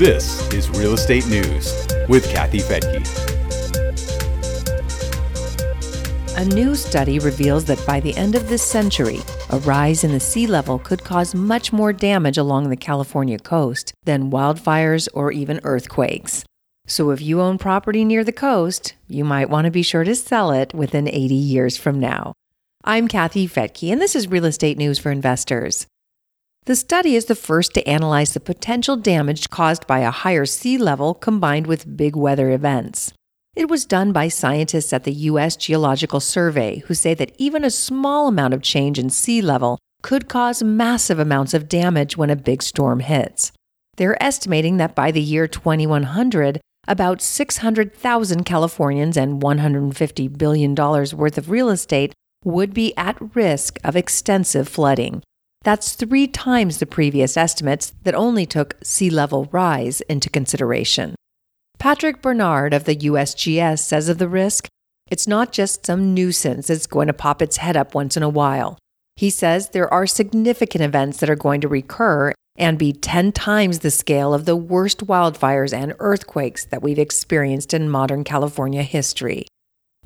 This is Real Estate News with Kathy Fettke. A new study reveals that by the end of this century, a rise in the sea level could cause much more damage along the California coast than wildfires or even earthquakes. So if you own property near the coast, you might want to be sure to sell it within 80 years from now. I'm Kathy Fettke, and this is Real Estate News for Investors. The study is the first to analyze the potential damage caused by a higher sea level combined with big weather events. It was done by scientists at the U.S. Geological Survey who say that even a small amount of change in sea level could cause massive amounts of damage when a big storm hits. They're estimating that by the year 2100, about 600,000 Californians and $150 billion worth of real estate would be at risk of extensive flooding. That's three times the previous estimates that only took sea level rise into consideration. Patrick Barnard of the USGS says of the risk, it's not just some nuisance that's going to pop its head up once in a while. He says there are significant events that are going to recur and be 10 times the scale of the worst wildfires and earthquakes that we've experienced in modern California history.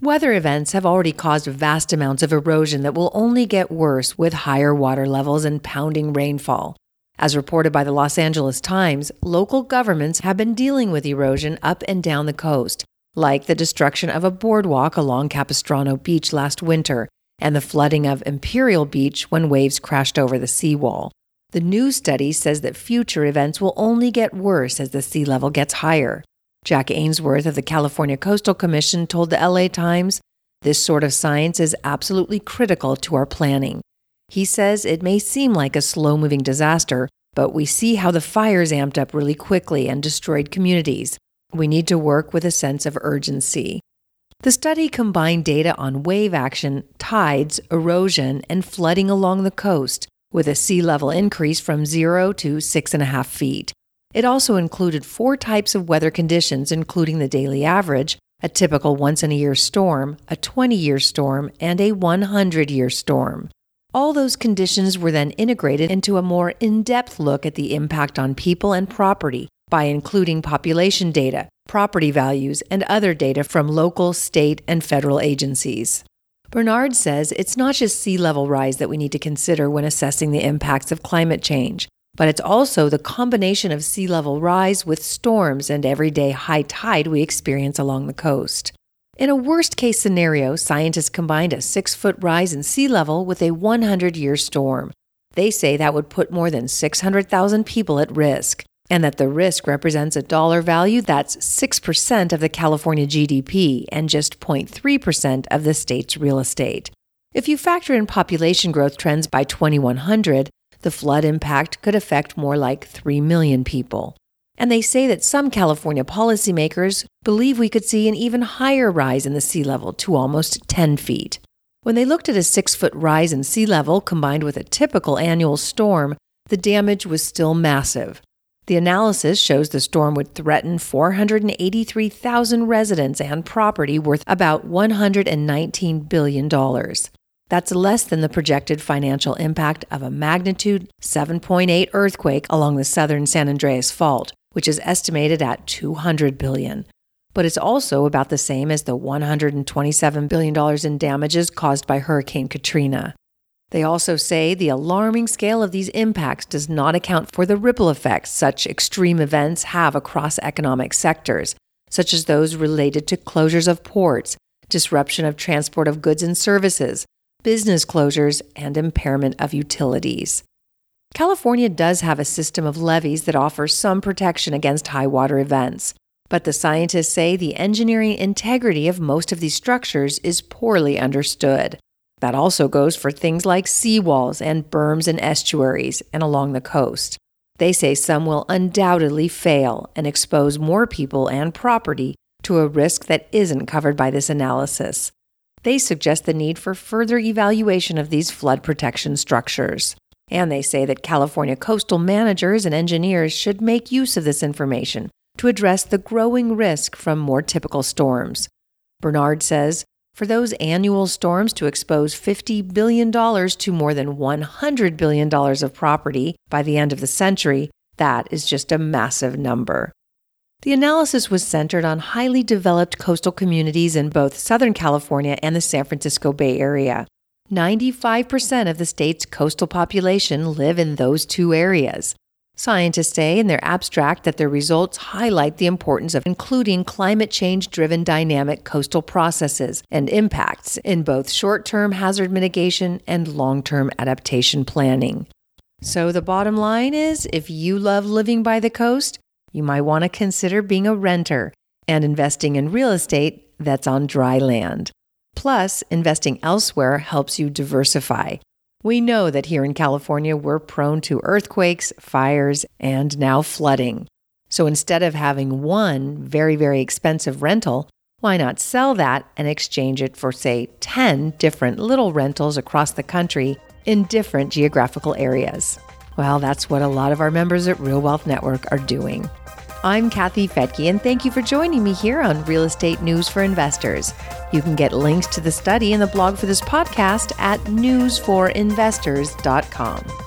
Weather events have already caused vast amounts of erosion that will only get worse with higher water levels and pounding rainfall. As reported by the Los Angeles Times, local governments have been dealing with erosion up and down the coast, like the destruction of a boardwalk along Capistrano Beach last winter and the flooding of Imperial Beach when waves crashed over the seawall. The new study says that future events will only get worse as the sea level gets higher. Jack Ainsworth of the California Coastal Commission told the LA Times this sort of science is absolutely critical to our planning. He says it may seem like a slow moving disaster, but we see how the fires amped up really quickly and destroyed communities. We need to work with a sense of urgency. The study combined data on wave action, tides, erosion, and flooding along the coast, with a sea level increase from zero to six and a half feet. It also included four types of weather conditions, including the daily average, a typical once in a year storm, a 20 year storm, and a 100 year storm. All those conditions were then integrated into a more in depth look at the impact on people and property by including population data, property values, and other data from local, state, and federal agencies. Barnard says it's not just sea level rise that we need to consider when assessing the impacts of climate change but it's also the combination of sea level rise with storms and everyday high tide we experience along the coast. In a worst case scenario, scientists combined a six foot rise in sea level with a 100 year storm. They say that would put more than 600,000 people at risk, and that the risk represents a dollar value that's 6% of the California GDP and just 0.3% of the state's real estate. If you factor in population growth trends by 2100, the flood impact could affect more like 3 million people. And they say that some California policymakers believe we could see an even higher rise in the sea level to almost 10 feet. When they looked at a six foot rise in sea level combined with a typical annual storm, the damage was still massive. The analysis shows the storm would threaten 483,000 residents and property worth about $119 billion. That's less than the projected financial impact of a magnitude 7.8 earthquake along the southern San Andreas Fault, which is estimated at 200 billion. But it's also about the same as the $127 billion in damages caused by Hurricane Katrina. They also say the alarming scale of these impacts does not account for the ripple effects such extreme events have across economic sectors, such as those related to closures of ports, disruption of transport of goods and services, business closures, and impairment of utilities. California does have a system of levees that offers some protection against high water events, but the scientists say the engineering integrity of most of these structures is poorly understood. That also goes for things like seawalls and berms and estuaries and along the coast. They say some will undoubtedly fail and expose more people and property to a risk that isn't covered by this analysis. They suggest the need for further evaluation of these flood protection structures. And they say that California coastal managers and engineers should make use of this information to address the growing risk from more typical storms. Barnard says for those annual storms to expose $50 billion to more than $100 billion of property by the end of the century, That is just a massive number. The analysis was centered on highly developed coastal communities in both Southern California and the San Francisco Bay Area. 95% of the state's coastal population live in those two areas. Scientists say in their abstract that their results highlight the importance of including climate change driven dynamic coastal processes and impacts in both short term hazard mitigation and long term adaptation planning. So, the bottom line is if you love living by the coast, you might want to consider being a renter and investing in real estate that's on dry land. Plus, investing elsewhere helps you diversify. We know that here in California, we're prone to earthquakes, fires, and now flooding. So instead of having one very, very expensive rental, why not sell that and exchange it for, say, 10 different little rentals across the country in different geographical areas? Well, that's what a lot of our members at Real Wealth Network are doing. I'm Kathy Fettke, and thank you for joining me here on Real Estate News for Investors. You can get links to the study and the blog for this podcast at newsforinvestors.com.